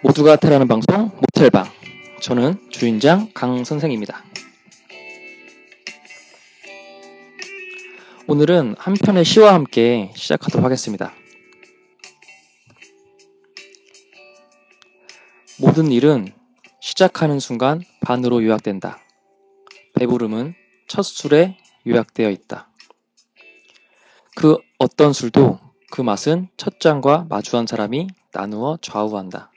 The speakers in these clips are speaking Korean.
모두가 테라는 방송 모텔방 저는 주인장 강 선생입니다. 오늘은 한 편의 시와 함께 시작하도록 하겠습니다. 모든 일은 시작하는 순간 반으로 요약된다. 배부름은 첫 술에 요약되어 있다. 그 어떤 술도 그 맛은 첫 잔과 마주한 사람이 나누어 좌우한다.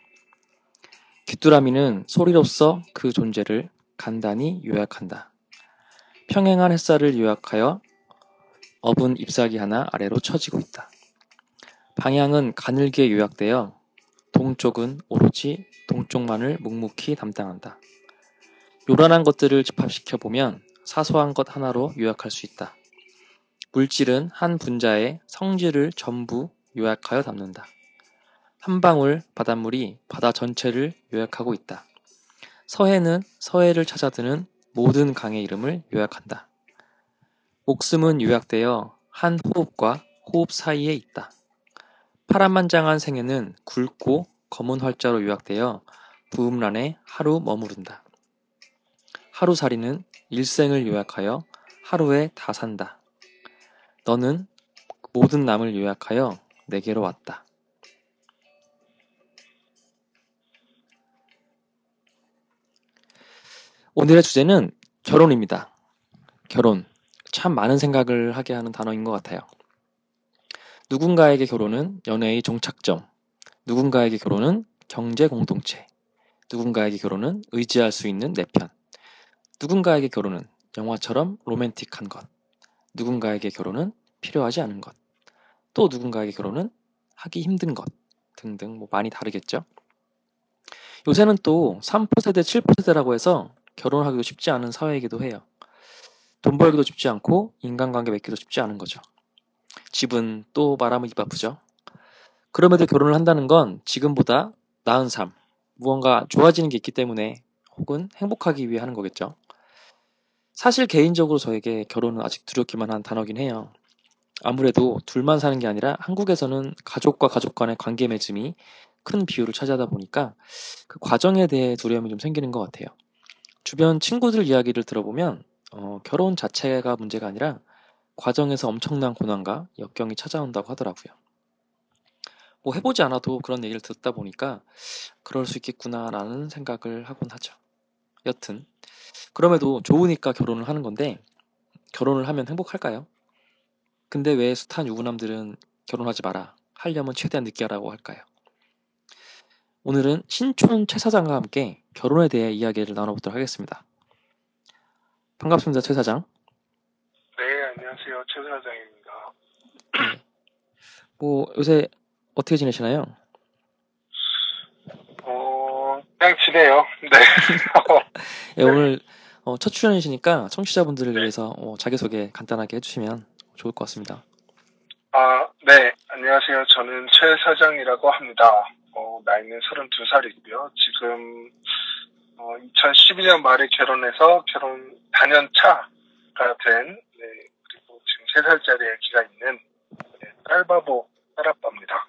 귀뚜라미는 소리로써 그 존재를 간단히 요약한다. 평행한 햇살을 요약하여 업은 잎사귀 하나 아래로 처지고 있다. 방향은 가늘게 요약되어 동쪽은 오로지 동쪽만을 묵묵히 담당한다. 요란한 것들을 집합시켜 보면 사소한 것 하나로 요약할 수 있다. 물질은 한 분자의 성질을 전부 요약하여 담는다. 한 방울 바닷물이 바다 전체를 요약하고 있다. 서해는 서해를 찾아드는 모든 강의 이름을 요약한다. 목숨은 요약되어 한 호흡과 호흡 사이에 있다. 파란만장한 생애는 굵고 검은 활자로 요약되어 부음란에 하루 머무른다. 하루살이는 일생을 요약하여 하루에 다 산다. 너는 모든 남을 요약하여 내게로 왔다. 오늘의 주제는 결혼입니다. 결혼. 참 많은 생각을 하게 하는 단어인 것 같아요. 누군가에게 결혼은 연애의 종착점, 누군가에게 결혼은 경제 공동체, 누군가에게 결혼은 의지할 수 있는 내 편, 누군가에게 결혼은 영화처럼 로맨틱한 것, 누군가에게 결혼은 필요하지 않은 것, 또 누군가에게 결혼은 하기 힘든 것 등등 뭐 많이 다르겠죠. 요새는 또 3%세대, 7%세대라고 해서 결혼하기도 쉽지 않은 사회이기도 해요. 돈 벌기도 쉽지 않고 인간관계 맺기도 쉽지 않은 거죠. 집은 또 말하면 입 아프죠. 그럼에도 결혼을 한다는 건 지금보다 나은 삶, 무언가 좋아지는 게 있기 때문에 혹은 행복하기 위해 하는 거겠죠. 사실 개인적으로 저에게 결혼은 아직 두렵기만 한 단어긴 해요. 아무래도 둘만 사는 게 아니라 한국에서는 가족과 가족 간의 관계 맺음이 큰 비율을 차지하다 보니까 그 과정에 대해 두려움이 좀 생기는 것 같아요. 주변 친구들 이야기를 들어보면 어, 결혼 자체가 문제가 아니라 과정에서 엄청난 고난과 역경이 찾아온다고 하더라고요. 뭐 해보지 않아도 그런 얘기를 듣다 보니까 그럴 수 있겠구나라는 생각을 하곤 하죠. 여튼 그럼에도 좋으니까 결혼을 하는 건데 결혼을 하면 행복할까요? 근데 왜 숱한 유부남들은 결혼하지 마라 하려면 최대한 늦게 하라고 할까요? 오늘은 신촌 최 사장과 함께 결혼에 대해 이야기를 나눠보도록 하겠습니다. 반갑습니다, 최 사장. 네, 안녕하세요. 최 사장입니다. 네. 뭐 요새 어떻게 지내시나요? 어, 그냥 지내요. 네. 네, 오늘 어, 첫 출연이시니까 청취자분들을 네. 위해서 어, 자기소개 간단하게 해주시면 좋을 것 같습니다. 아, 네. 안녕하세요. 저는 최 사장이라고 합니다. 어, 나이는 32살이고요. 지금 어, 2012년 말에 결혼해서 결혼 4년 차가 된 네, 그리고 지금 3살짜리 아기가 있는 네, 딸바보 딸아빠입니다.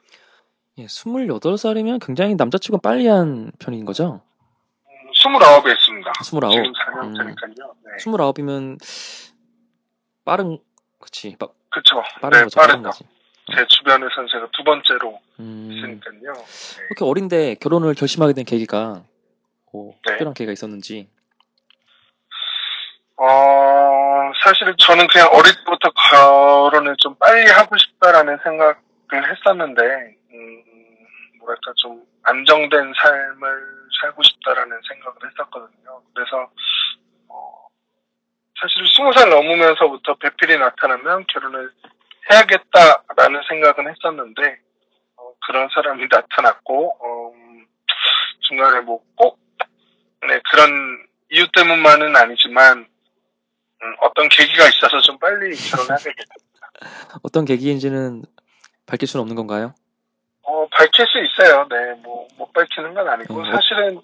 예, 28살이면 굉장히 남자치고 빨리 한 편인 거죠? 음, 29에 했습니다. 29. 지금 4년 차니까요. 네. 29이면 빠른, 그치. 빠, 그쵸. 빠른 네, 거죠. 빠른 거지. 제 주변에서는 제가 두 번째로 음... 있으니까요. 네. 그렇게 어린데 결혼을 결심하게 된 계기가 뭐 네. 특별한 계기가 있었는지. 어, 사실 저는 그냥 어릴 때부터 결혼을 좀 빨리 하고 싶다라는 생각을 했었는데, 음, 뭐랄까 좀 안정된 삶을 살고 싶다라는 생각을 했었거든요. 그래서 어, 사실 스무 살 넘으면서부터 배필이 나타나면 결혼을 해야겠다라는 생각은 했었는데 어, 그런 사람이 나타났고 어, 중간에 뭐꼭 네, 그런 이유 때문만은 아니지만 음, 어떤 계기가 있어서 좀 빨리 결혼하게 됐습니다. 어떤 계기인지는 밝힐 수는 없는 건가요? 어, 밝힐 수 있어요. 네, 뭐, 못 밝히는 건 아니고, 네. 사실은,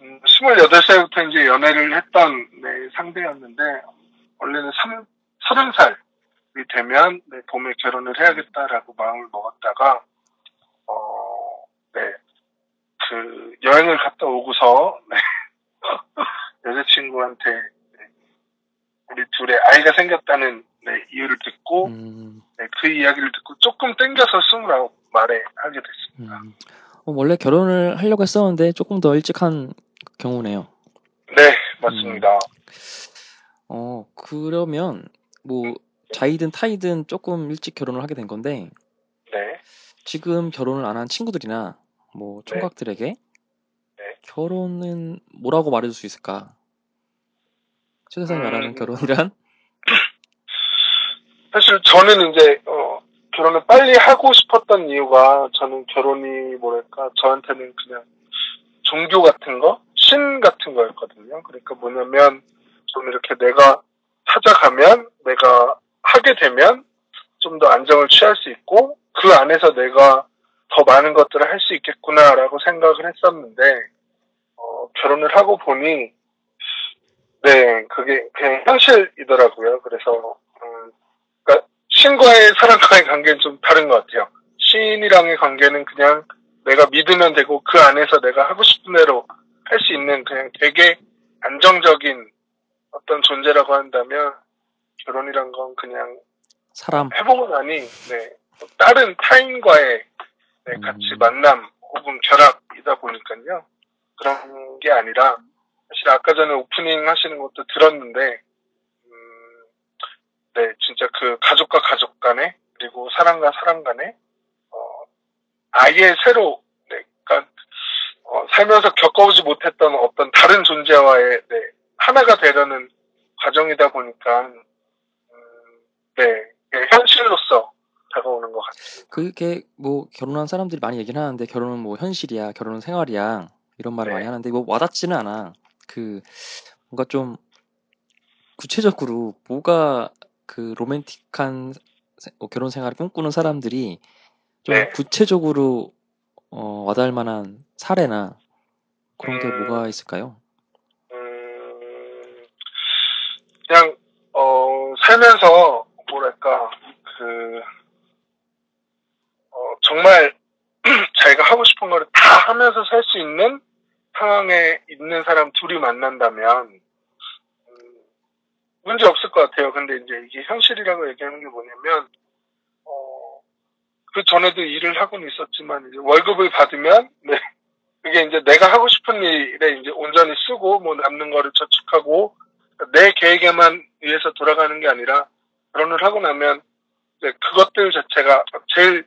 음, 28살부터 이제 연애를 했던, 네, 상대였는데, 원래는 3, 30살이 되면, 네, 봄에 결혼을 해야겠다라고 마음을 먹었다가, 어, 네, 그 여행을 갔다 오고서 네. 여자친구한테 네. 우리 둘의 아이가 생겼다는 네, 이유를 듣고 음, 네, 그 이야기를 듣고 조금 땡겨서 스물아홉 말에 하게 됐습니다. 음. 어, 원래 결혼을 하려고 했었는데 조금 더 일찍 한 경우네요. 네, 맞습니다. 어, 그러면 뭐 자이든 타이든 조금 일찍 결혼을 하게 된 건데 네. 지금 결혼을 안 한 친구들이나 뭐 총각들에게 네. 결혼은 뭐라고 말해줄 수 있을까? 최대상이 음. 말하는 결혼이란? 사실 저는 이제 어, 결혼을 빨리 하고 싶었던 이유가 저는 결혼이 뭐랄까 저한테는 그냥 종교 같은 거, 신 같은 거였거든요. 그러니까 뭐냐면 좀 이렇게 내가 찾아가면 내가 하게 되면 좀 더 안정을 취할 수 있고 그 안에서 내가 더 많은 것들을 할 수 있겠구나라고 생각을 했었는데 어, 결혼을 하고 보니 네 그게 그냥 현실이더라고요. 그래서 음, 그러니까 신과의 사랑과의 관계는 좀 다른 것 같아요. 신이랑의 관계는 그냥 내가 믿으면 되고 그 안에서 내가 하고 싶은 대로 할 수 있는 그냥 되게 안정적인 어떤 존재라고 한다면 결혼이란 건 그냥 사람. 해보고 나니 네, 다른 타인과의 네, 같이 음. 만남 혹은 결합이다 보니까요 그런 게 아니라 사실 아까 전에 오프닝 하시는 것도 들었는데 음, 네 진짜 그 가족과 가족 간에 그리고 사람과 사람 간에 어, 아예 새로 네, 그러니까 어, 살면서 겪어보지 못했던 어떤 다른 존재와의 네, 하나가 되려는 과정이다 보니까 음, 네 예, 현실로서 다가오는 것 같습니다. 그게 뭐 결혼한 사람들이 많이 얘기는 하는데 결혼은 뭐 현실이야, 결혼은 생활이야 이런 말을 네. 많이 하는데 뭐 와닿지는 않아. 그 뭔가 좀 구체적으로 뭐가 그 로맨틱한 세- 어, 결혼 생활을 꿈꾸는 사람들이 좀 네. 구체적으로 어, 와닿을 만한 사례나 그런 게 음. 뭐가 있을까요? 음, 그냥 어, 살면서 뭐랄까 그 어, 정말 자기가 하고 싶은 거를 다 하면서 살 수 있는 상황에 있는 사람 둘이 만난다면 음, 문제 없을 것 같아요. 근데 이제 이게 현실이라고 얘기하는 게 뭐냐면 어, 그 전에도 일을 하고는 있었지만 이제 월급을 받으면 네, 그게 이제 내가 하고 싶은 일에 이제 온전히 쓰고 뭐 남는 거를 저축하고 내 계획에만 의해서 돌아가는 게 아니라 결혼을 하고 나면 이제 그것들 자체가 제일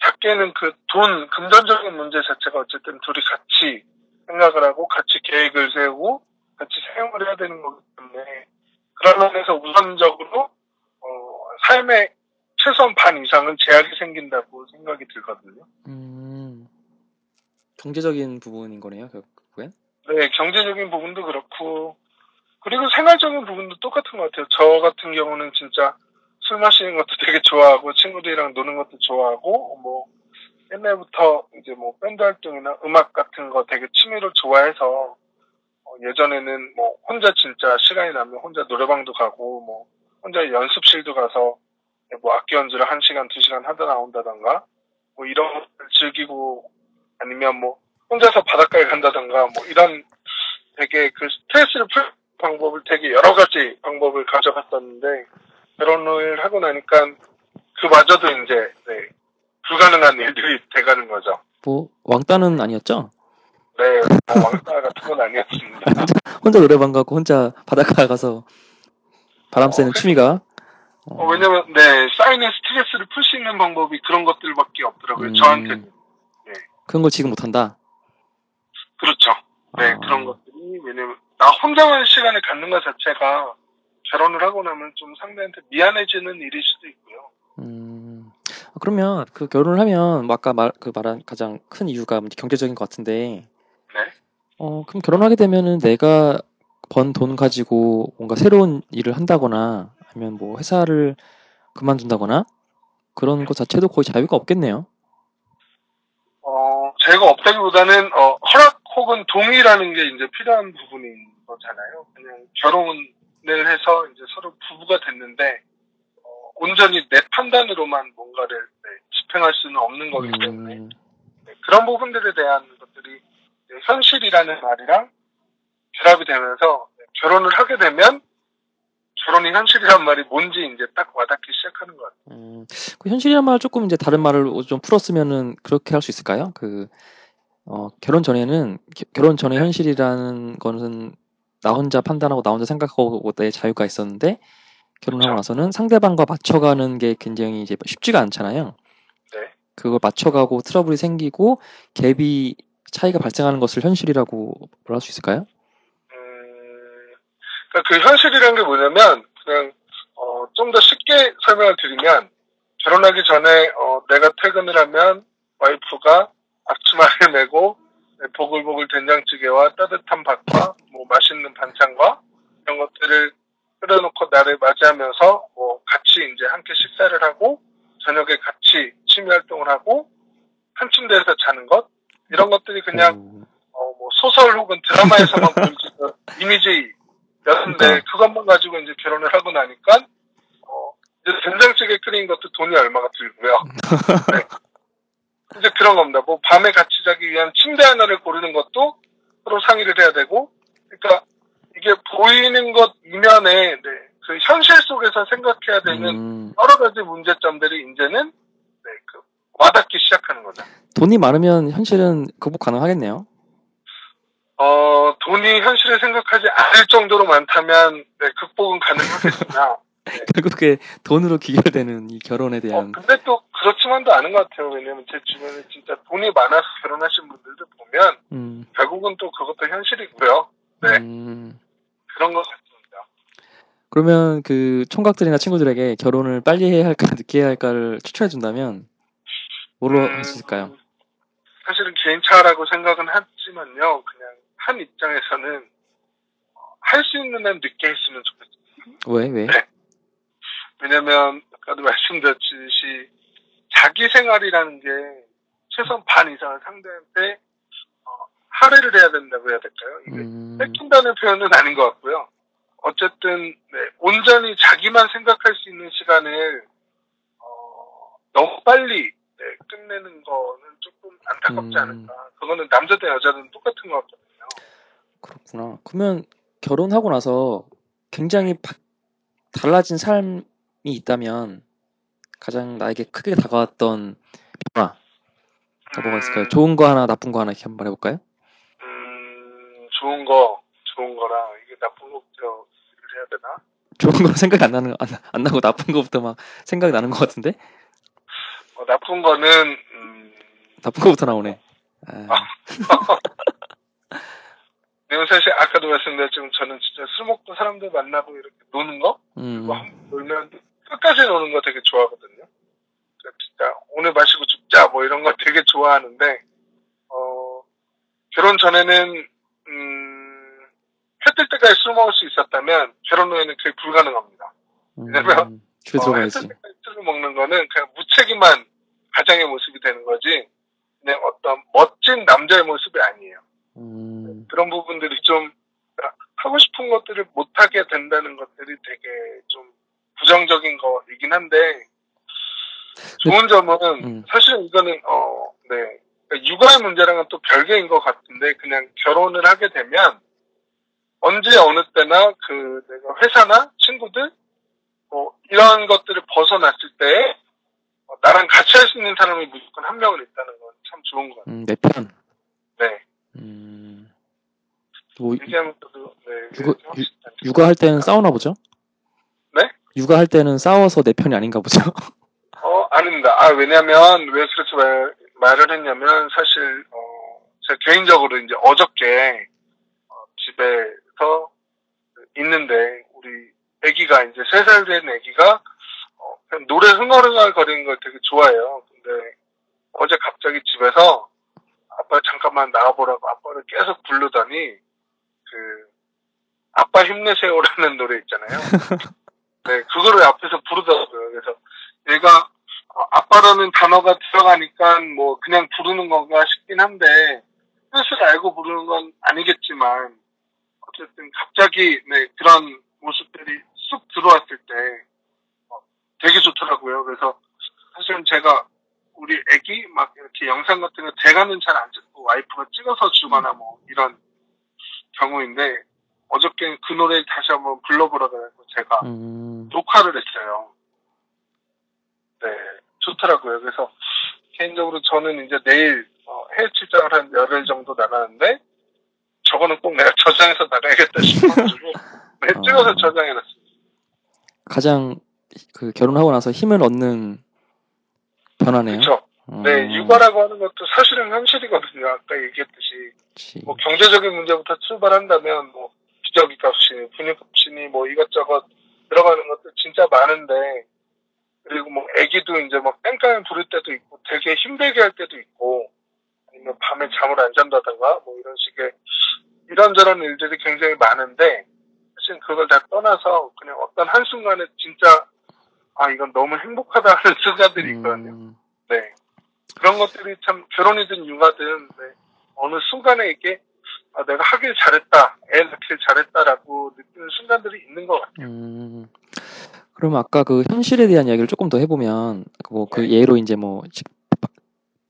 작게는 그 돈 금전적인 문제 자체가 어쨌든 둘이 같이 생각을 하고 같이 계획을 세우고 같이 사용을 해야 되는 거기 때문에 그런 면에서 우선적으로 어, 삶의 최소한 반 이상은 제약이 생긴다고 생각이 들거든요. 음, 경제적인 부분인 거네요, 결국엔. 네, 경제적인 부분도 그렇고, 그리고 생활적인 부분도 똑같은 것 같아요. 저 같은 경우는 진짜 술 마시는 것도 되게 좋아하고, 친구들이랑 노는 것도 좋아하고, 뭐, 옛날부터 이제 뭐, 밴드 활동이나 음악 같은 거 되게 취미로 좋아해서, 어, 예전에는 뭐, 혼자 진짜 시간이 나면 혼자 노래방도 가고, 뭐, 혼자 연습실도 가서, 뭐, 악기 연주를 한 시간, 두 시간 하다 나온다던가, 뭐, 이런 걸 즐기고, 아니면 뭐, 혼자서 바닷가에 간다던가 뭐 이런 되게 그 스트레스를 풀 방법을 되게 여러 가지 방법을 가져갔었는데 결혼을 하고 나니까 그마저도 이제 네, 불가능한 일들이 돼가는 거죠. 뭐 왕따는 아니었죠? 네, 뭐 왕따 같은 건 아니었습니다. 혼자 노래방 가고 혼자 바닷가 가서 바람 쐬는 어, 취미가. 어, 왜냐면 네 쌓이는 스트레스를 풀 수 있는 방법이 그런 것들밖에 없더라고요. 음. 저한테는 그런 걸 지금 못한다. 그렇죠. 네 아. 그런 것들이 왜냐면 나 혼자만 시간을 갖는 것 자체가 결혼을 하고 나면 좀 상대한테 미안해지는 일일 수도 있고요. 음, 그러면 그 결혼을 하면 뭐 아까 말, 그 말한 가장 큰 이유가 경제적인 것 같은데, 네. 어, 그럼 결혼하게 되면은 내가 번 돈 가지고 뭔가 새로운 일을 한다거나 아니면 뭐 회사를 그만둔다거나 그런 것 자체도 거의 자유가 없겠네요. 어, 제가 없다기보다는, 어, 허락 혹은 동의라는 게 이제 필요한 부분인 거잖아요. 그냥 결혼을 해서 이제 서로 부부가 됐는데, 어, 온전히 내 판단으로만 뭔가를 네, 집행할 수는 없는 거기 때문에, 음, 네, 그런 부분들에 대한 것들이 현실이라는 말이랑 결합이 되면서 결혼을 하게 되면 결혼이 현실이란 말이 뭔지 이제 딱 와닿기 시작하는 것 같아요. 음, 그 현실이란 말 조금 이제 다른 말을 좀 풀었으면은 그렇게 할 수 있을까요? 그 어, 결혼 전에는 겨, 결혼 전에 현실이라는 거는 나 혼자 판단하고 나 혼자 생각하고 내 자유가 있었는데 결혼하고. 나서는 상대방과 맞춰가는 게 굉장히 이제 쉽지가 않잖아요. 네. 그걸 맞춰가고 트러블이 생기고 갭이 차이가 발생하는 것을 현실이라고 볼 수 있을까요? 음, 그러니까 그 현실이라는 게 뭐냐면 그냥 어, 좀 더 쉽게 설명을 드리면 결혼하기 전에 어, 내가 퇴근을 하면 와이프가 앞치마를 메고 네, 보글보글 된장찌개와 따뜻한 밥과 뭐 맛있는 반찬과 이런 것들을 끓여놓고 나를 맞이하면서 뭐 같이 이제 함께 식사를 하고 저녁에 같이 취미 활동을 하고 한 침대에서 자는 것 이런 것들이 그냥 오, 어, 뭐 소설 혹은 드라마에서만 보여주는 이미지였는데 그러니까. 그것만 가지고 이제 결혼을 하고 나니까 어, 이제 된장찌개 끓이는 것도 돈이 얼마가 들고요. 네. 그런 겁니다. 뭐 밤에 같이 자기 위한 침대 하나를 고르는 것도 서로 상의를 해야 되고, 그러니까 이게 보이는 것 이면에 네, 그 현실 속에서 생각해야 되는 음, 여러 가지 문제점들이 이제는 네, 그 와닿기 시작하는 거죠. 돈이 많으면 현실은 극복 가능하겠네요. 어, 돈이 현실을 생각하지 않을 정도로 많다면 네, 극복은 가능하겠으나 결국에 돈으로 귀결되는 이 결혼에 어, 대한 근데 또 그렇지만도 않은 것 같아요. 왜냐면 제 주변에 진짜 돈이 많아서 결혼하신 분들도 보면 음, 결국은 또 그것도 현실이고요. 네. 음, 그런 것 같습니다. 그러면 그 총각들이나 친구들에게 결혼을 빨리 해야 할까 늦게 해야 할까를 추천해 준다면 뭐로 음, 있을까요? 사실은 개인차라고 생각은 하지만요. 그냥 한 입장에서는 할 수 있는 한 늦게 했으면 좋겠어요. 왜 왜? 네. 왜냐면 아까도 말씀드렸듯이 자기 생활이라는 게 최소한 반 이상을 상대한테 어, 할애를 해야 된다고 해야 될까요? 음, 뺏긴다는 표현은 아닌 것 같고요. 어쨌든 네, 온전히 자기만 생각할 수 있는 시간을 어, 너무 빨리 네, 끝내는 거는 조금 안타깝지 음. 않을까. 그거는 남자든 여자든 똑같은 것 같거든요. 그렇구나. 그러면 결혼하고 나서 굉장히 바- 달라진 삶이 있다면 가장 나에게 크게 다가왔던 변화가 뭐가 있을까요? 음, 좋은 거 하나, 나쁜 거 하나 이렇게 한번 해볼까요? 음, 좋은 거, 좋은 거라 이게 나쁜 거부터 해야 되나? 좋은 거 생각 안 나는 안, 안 나고 나쁜 거부터 막 생각이 나는 것 같은데 어, 나쁜 거는 음, 나쁜 거부터 나오네. 아, 내가 사실 아까도 말씀드렸지만 저는 진짜 술 먹고 사람들 만나고 이렇게 노는 거, 음, 놀면 끝까지 노는 거 되게 좋아하거든요. 그러니까 진짜 오늘 마시고 죽자 뭐 이런 거 되게 좋아하는데 어, 결혼 전에는 음, 해뜰 때까지 술 먹을 수 있었다면 결혼 후에는 그게 불가능합니다. 왜냐면, 음, 어. 해뜰 때까지 술을 먹는 거는 그냥 무책임한 가장의 모습이 되는 거지 그냥 어떤 멋진 남자의 모습이 아니에요. 음, 그런 부분들이 좀 하고 싶은 것들을 못하게 된다는 것들이 되게 좀 부정적인 거이긴 한데 좋은 점은 음. 사실은 이거는 어, 네. 그러니까 육아의 문제랑은 또 별개인 것 같은데 그냥 결혼을 하게 되면 언제 어느 때나 그 내가 회사나 친구들 뭐 이런 것들을 벗어났을 때 어, 나랑 같이 할 수 있는 사람이 무조건 한 명은 있다는 건 참 좋은 것 같아요. 음, 내 편. 네. 음, 뭐 얘기하면 또 네. 육아- 육아할 때는 싸우나 보죠? 네? 육아할 때는 싸워서 내 편이 아닌가 보죠? 어, 아닙니다. 아, 왜냐면, 왜 그렇게 말, 말을 했냐면, 사실, 어, 제가 개인적으로 이제 어저께, 어, 집에서 있는데, 우리 애기가 이제 세 살 된 애기가, 어, 그냥 노래 흥얼흥얼 거리는 걸 되게 좋아해요. 근데, 어제 갑자기 집에서, 아빠 잠깐만 나와보라고 아빠를 계속 부르더니, 그, 아빠 힘내세요라는 노래 있잖아요. 네, 그거를 앞에서 부르더라고요. 그래서 얘가 어, 아빠라는 단어가 들어가니까 뭐 그냥 부르는 건가 싶긴 한데 뜻을 알고 부르는 건 아니겠지만 어쨌든 갑자기 네, 그런 모습들이 쑥 들어왔을 때 어, 되게 좋더라고요. 그래서 사실은 제가 우리 애기 막 이렇게 영상 같은 거 제가는 잘 안 찍고 와이프가 찍어서 주거나 뭐 이런 경우인데 어저께 그 노래 다시 한번 불러보라 그래서 제가 음, 녹화를 했어요. 네, 좋더라고요. 그래서 개인적으로 저는 이제 내일 어, 해외 출장을 한 열흘 정도 나가는데 저거는 꼭 내가 저장해서 나가야겠다 싶어가지고 네, 어. 찍어서 저장해놨어요. 가장 그 결혼하고 나서 힘을 얻는 변화네요. 그렇죠. 어, 네, 육아라고 하는 것도 사실은 현실이거든요. 아까 얘기했듯이 그치. 뭐 경제적인 문제부터 출발한다면 뭐 기저귀 값이니 분유 값이니 뭐 이것저것 들어가는 것도 진짜 많은데 그리고 뭐 아기도 이제 막 땡깡을 부를 때도 있고 되게 힘들게 할 때도 있고 아니면 밤에 잠을 안 잔다든가 뭐 이런 식의 이런저런 일들이 굉장히 많은데 사실 그걸 다 떠나서 그냥 어떤 한순간에 진짜 아 이건 너무 행복하다 하는 순간들이 있거든요. 음, 네. 그런 것들이 참 결혼이든 육아든 네. 어느 순간에 이게 아, 내가 하길 잘했다, 애 낳길 잘했다라고 느끼는 순간들이 있는 것 같아요. 음. 그럼 아까 그 현실에 대한 이야기를 조금 더 해보면 뭐그 네. 예로 이제 뭐 식-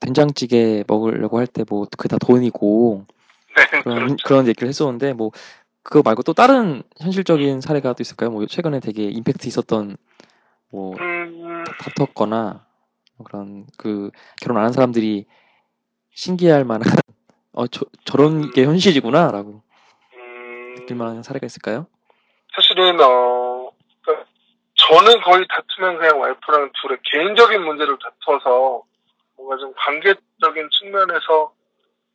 된장찌개 먹으려고 할 때 뭐 그게 다 돈이고 네, 그런 그렇죠. 그런 얘기를 했었는데 뭐 그거 말고 또 다른 현실적인 사례가 또 있을까요? 뭐 최근에 되게 임팩트 있었던 뭐 음, 다퉜거나 그런 그 결혼 안 한 사람들이 신기할 만한 어 저, 저런 게 현실이구나라고 음, 느낄 만한 사례가 있을까요? 사실은 어, 저는 거의 다투면 그냥 와이프랑 둘의 개인적인 문제를 다투어서 뭔가 좀 관계적인 측면에서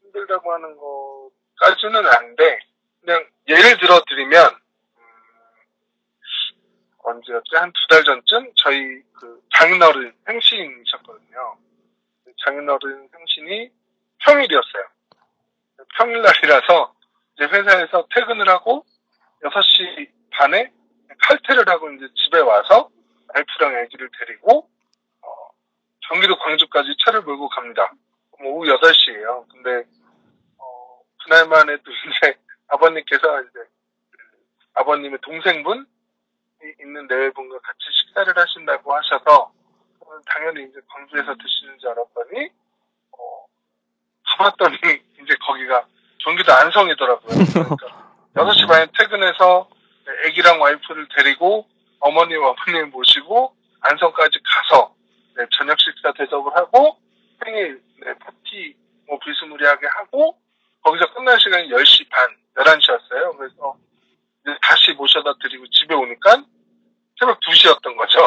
힘들다고 하는 것까지는 아닌데 그냥 예를 들어 드리면 음, 언제였지 한 두 달 전쯤 저희 그 장인어른 생신이셨거든요. 장인어른 생신이 평일이었어요. 평일날이라서 이제 회사에서 퇴근을 하고 6시 반에 칼퇴를 하고 이제 집에 와서 와이프랑 아기를 데리고 어, 경기도 광주까지 차를 몰고 갑니다. 그럼 오후 8시예요. 근데 어, 그날만 해도 이제 아버님께서 이제 그 아버님의 동생분 이 있는 내외분과 같이 식사를 하신다고 하셔서 당연히 이제 광주에서 드시는 줄 알았더니 어, 가봤더니 이제 거기가 경기도 안성이더라고요. 그러니까 6시 반에 퇴근해서 아기랑 와이프를 데리고 어머님, 아버님 모시고 안성까지 가서 네, 저녁 식사 대접을 하고 생일 네, 파티 뭐 비스무리하게 하고 거기서 끝날 시간이 10시 반, 11시였어요. 그래서 이제 다시 모셔다 드리고 집에 오니까 새벽 2시였던 거죠.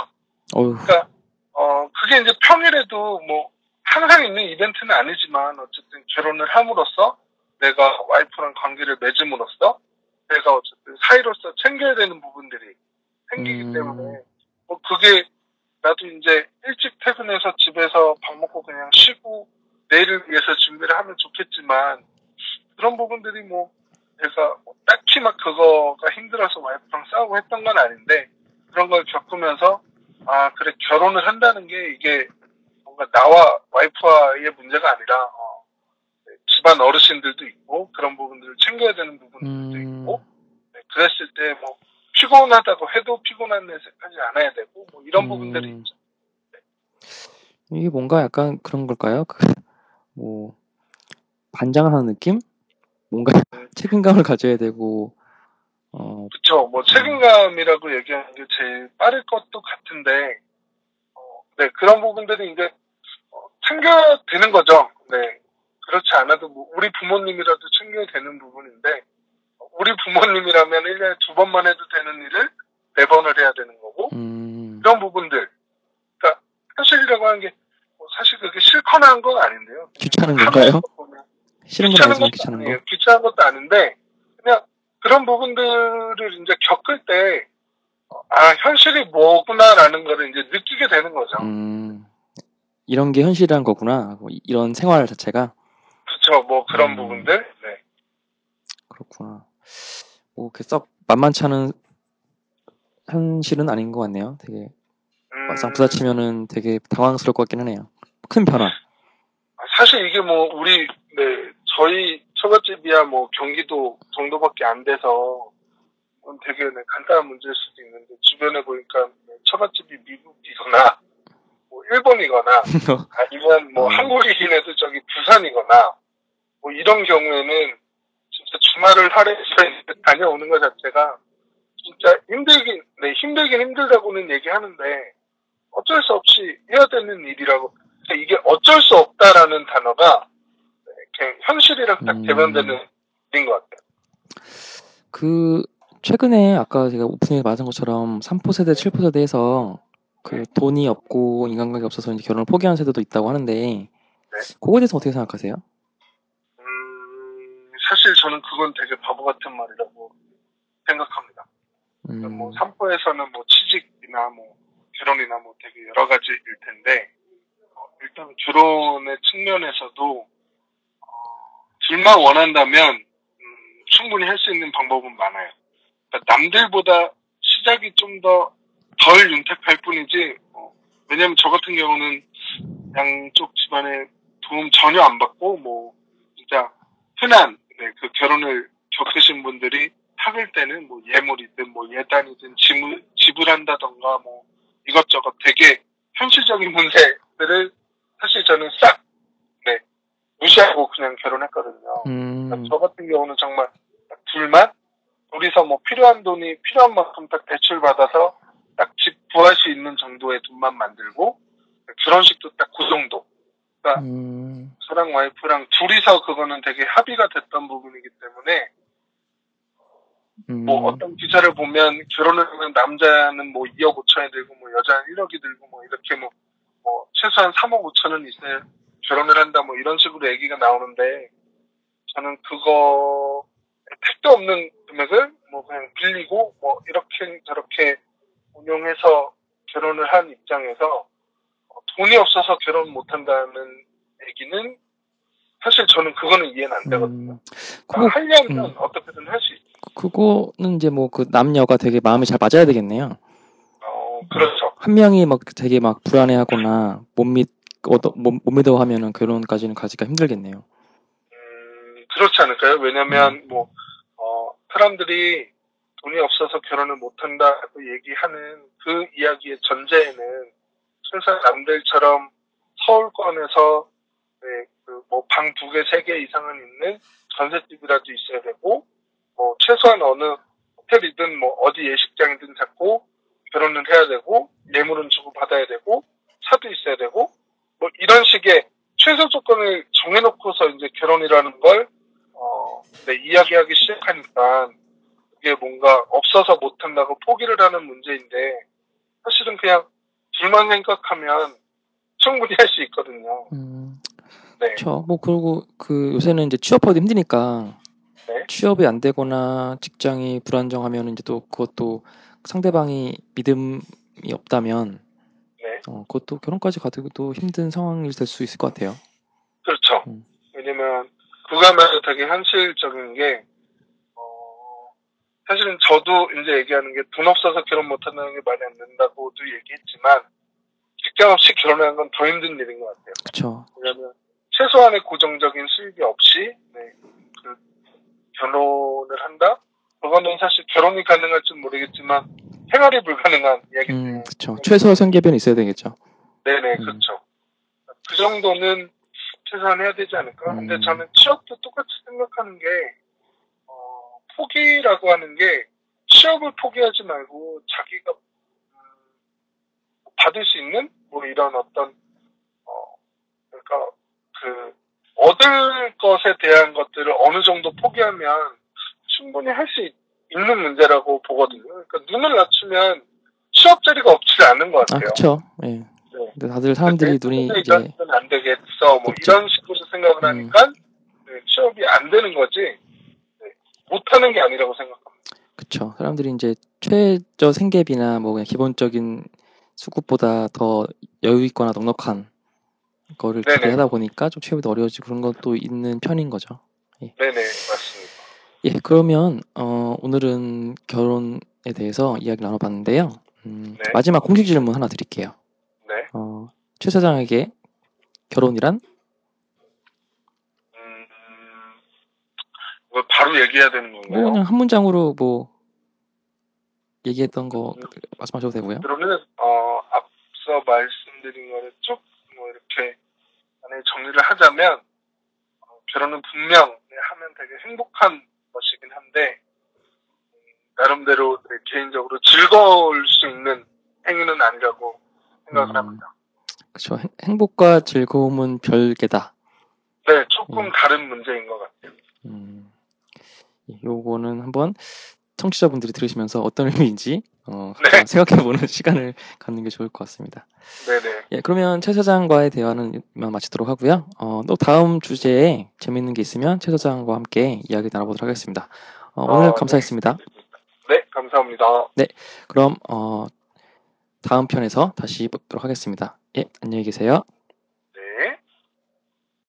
어휴, 그러니까 어 그게 이제 평일에도 뭐 항상 있는 이벤트는 아니지만 어쨌든 결혼을 함으로써 내가 와이프랑 관계를 맺음으로써 내가 어쨌든 사이로서 챙겨야 되는 부분들이 생기기 음. 때문에 뭐 그게 나도 이제 일찍 퇴근해서 집에서 밥 먹고 그냥 쉬고 내일을 위해서 준비를 하면 좋겠지만 그런 부분들이 뭐 내가 뭐 딱히 막 그거가 힘들어서 와이프랑 싸우고 했던 건 아닌데 그런 걸 겪으면서 아 그래 결혼을 한다는 게 이게 뭔가 와이프와의 문제가 아니라 어, 집안 어르신들도 있고 그런 부분들을 챙겨야 되는 부분들도 음, 있고 네, 그랬을 때 뭐 피곤하다고 해도 피곤한 내색하지 않아야 되고 뭐 이런 음. 부분들이 있죠. 이게 뭔가 약간 그런 걸까요? 그, 뭐 반장을 하는 느낌? 뭔가 책임감을 가져야 되고 어, 그쵸. 뭐 책임감이라고 얘기하는 게 제일 빠를 것도 같은데, 어, 네 그런 부분들이 이제 어, 챙겨야 되는 거죠. 네 그렇지 않아도 뭐 우리 부모님이라도 챙겨야 되는 부분인데, 우리 부모님이라면 1년에 두 번만 해도 되는 일을 네 번을 해야 되는 거고, 음, 이런 부분들. 그러니까 현실이라고 하는 게 뭐 사실 그게 싫거나 한 건 아닌데요. 귀찮은 건가요? 싫은 건 귀찮은 것도 귀찮은 거. 아니에요. 귀찮은 것도 아닌데 그냥 그런 부분들을 이제 겪을 때 아, 현실이 뭐구나라는 거를 이제 느끼게 되는 거죠. 음, 이런 게 현실이란 거구나. 뭐 이- 이런 생활 자체가 그렇죠. 뭐 그런 음. 부분들. 네. 그렇구나. 뭐 이렇게 썩 만만치 않은 현실은 아닌 것 같네요. 되게 음, 막상 부딪히면은 되게 당황스러울 것 같긴 하네요. 큰 변화. 사실 이게 뭐 우리 네 저희 처갓집이야 뭐 경기도 정도밖에 안 돼서 되게 네, 간단한 문제일 수도 있는데 주변에 보니까 네, 처갓집이 미국이거나 뭐 일본이거나 아니면 뭐 어. 한국이긴해도 저기 부산이거나 뭐 이런 경우에는 진짜 주말을 할애해서 다녀오는 것 자체가 진짜 힘들긴 네 힘들긴 힘들다고는 얘기하는데 어쩔 수 없이 해야 되는 일이라고 그러니까 이게 어쩔 수 없다라는 단어가 이렇게 현실이랑 딱 음. 대변되는 일인 것 같아요. 그 최근에 아까 제가 오프닝에 말한 것처럼 3포 세대, 7포 세대에서 그 돈이 없고 인간관계 없어서 이제 결혼을 포기하는 세대도 있다고 하는데 그거에 대해서 어떻게 생각하세요? 음, 사실 저는 그건 되게 바보 같은 말이라고 생각합니다. 음, 뭐 삼포에서는 뭐 취직이나 뭐 결혼이나 뭐 되게 여러 가지일 텐데 어, 일단 결혼의 측면에서도 어, 둘만 원한다면 음, 충분히 할 수 있는 방법은 많아요. 그러니까 남들보다 시작이 좀 더 덜 윤택할 뿐이지 어, 왜냐면 저 같은 경우는 양쪽 집안에 도움 전혀 안 받고 뭐 진짜 흔한 네, 그 결혼을 겪으신 분들이 학을 때는 뭐 예물이든 뭐 예단이든 지불, 지불한다던가 뭐 이것저것 되게 현실적인 문제들을 사실 저는 싹 네, 무시하고 그냥 결혼했거든요. 음, 그러니까 저 같은 경우는 정말 딱 둘만 둘이서 뭐 필요한 돈이 필요한 만큼 딱 대출 받아서 딱 집 구할 수 있는 정도의 돈만 만들고 결혼식도 딱 그 정도. 그러니까 음, 저랑 와이프랑 둘이서 그거는 되게 합의가 됐던 부분이기 때문에 음, 뭐 어떤 기사를 보면 결혼을 하면 남자는 뭐 2억 5천이 들고 뭐 여자는 1억이 들고 뭐 이렇게 뭐, 뭐 최소한 3억 5천은 있어야 결혼을 한다 뭐 이런 식으로 얘기가 나오는데 저는 그거 택도 없는 금액을 뭐 그냥 빌리고 뭐 이렇게 저렇게 운용해서 결혼을 한 입장에서 어, 돈이 없어서 결혼 못 한다는 얘기는 사실 저는 그거는 이해는 안 되거든요. 음, 그거 하려면 음. 어떻게든 할 수 있죠. 그거는 이제 뭐 그 남녀가 되게 마음이 잘 맞아야 되겠네요. 어, 그렇죠. 한 명이 막 되게 막 불안해하거나 못 믿, 못, 못 믿어 하면은 결혼까지는 가기가 힘들겠네요. 음, 그렇지 않을까요? 왜냐면, 뭐, 어, 사람들이 돈이 없어서 결혼을 못한다고 얘기하는 그 이야기의 전제에는 최소한 남들처럼 서울권에서, 네, 그, 뭐, 방 두 개, 세 개 이상은 있는 전셋집이라도 있어야 되고, 뭐, 최소한 어느 호텔이든 뭐, 어디 예식장이든 잡고 결혼을 해야 되고, 예물은 주고 받아야 되고, 차도 있어야 되고, 뭐, 이런 식의 최소 조건을 정해놓고서 이제 결혼이라는 걸, 어, 네, 이야기하기 시작하니까, 그게 뭔가 없어서 못한다고 포기를 하는 문제인데, 사실은 그냥 둘만 생각하면 충분히 할 수 있거든요. 음, 네. 그렇죠. 뭐 그리고 그 요새는 이제 취업하기 힘드니까 네. 취업이 안 되거나 직장이 불안정하면 이제 또 그것도 상대방이 믿음이 없다면 네. 어, 그것도 결혼까지 가기도 힘든 상황이 될 수 있을 것 같아요. 그렇죠. 음. 왜냐면, 그거야말로 되게 현실적인 게, 어, 사실은 저도 이제 얘기하는 게 돈 없어서 결혼 못한다는 게 말이 안 된다고도 얘기했지만, 직장 없이 결혼하는 건 더 힘든 일인 것 같아요. 그렇죠. 왜냐면, 최소한의 고정적인 수입이 없이, 네, 그, 결혼을 한다? 그거는 사실 결혼이 가능할지 모르겠지만, 생활이 불가능한 이야기인데. 음, 그렇죠. 최소 생계비는 있어야 되겠죠. 네네, 음. 그렇죠. 그 정도는 최소한 해야 되지 않을까? 근데 음. 저는 취업도 똑같이 생각하는 게, 어, 포기라고 하는 게, 취업을 포기하지 말고, 자기가, 음, 받을 수 있는, 뭐 이런 어떤, 어, 그러니까, 그, 얻을 것에 대한 것들을 어느 정도 포기하면 충분히 할 수 있는 문제라고 보거든요. 그러니까 눈을 낮추면 취업 자리가 없지 않은 것 아, 같아요. 그렇죠. 예. 네. 근데 다들 사람들이 눈이 이제 안 되겠어. 뭐 높죠. 이런 식으로 생각을 음. 하니까 네, 취업이 안 되는 거지 네, 못하는 게 아니라고 생각합니다. 그쵸. 사람들이 이제 최저 생계비나 뭐 그냥 기본적인 수급보다 더 여유 있거나 넉넉한 거를. 기대하다 보니까 좀 취업이 더 어려워지고 그런 것도 있는 편인 거죠. 네네 맞습니다. 예, 그러면 어, 오늘은 결혼에 대해서 이야기 나눠봤는데요. 음, 네. 마지막 공식 질문 하나 드릴게요. 네. 어, 최 사장에게 결혼이란? 바로 얘기해야 되는 뭐 건가요? 그냥 한 문장으로 뭐 얘기했던 거 말씀하셔도 되고요. 그러면 어, 앞서 말씀드린 거를 쭉 뭐 이렇게 만약에 정리를 하자면 어, 결혼은 분명 네, 하면 되게 행복한 것이긴 한데 음, 나름대로 네, 개인적으로 즐거울 수 있는 행위는 아니라고 생각을 음. 합니다. 그렇죠. 행- 행복과 즐거움은 별개다. 네, 조금 음. 다른 문제인 것 같아요. 음, 예, 요거는 한번 청취자분들이 들으시면서 어떤 의미인지 어, 네. 생각해보는 시간을 갖는 게 좋을 것 같습니다. 네네. 예, 그러면 최 사장과의 대화는 이만 마치도록 하고요. 어, 또 다음 주제에 재밌는 게 있으면 최 사장과 함께 이야기 나눠보도록 하겠습니다. 어, 오늘 아, 감사했습니다. 네, 감사합니다. 그럼 어, 다음 편에서 다시 뵙도록 하겠습니다. 예, 안녕히 계세요.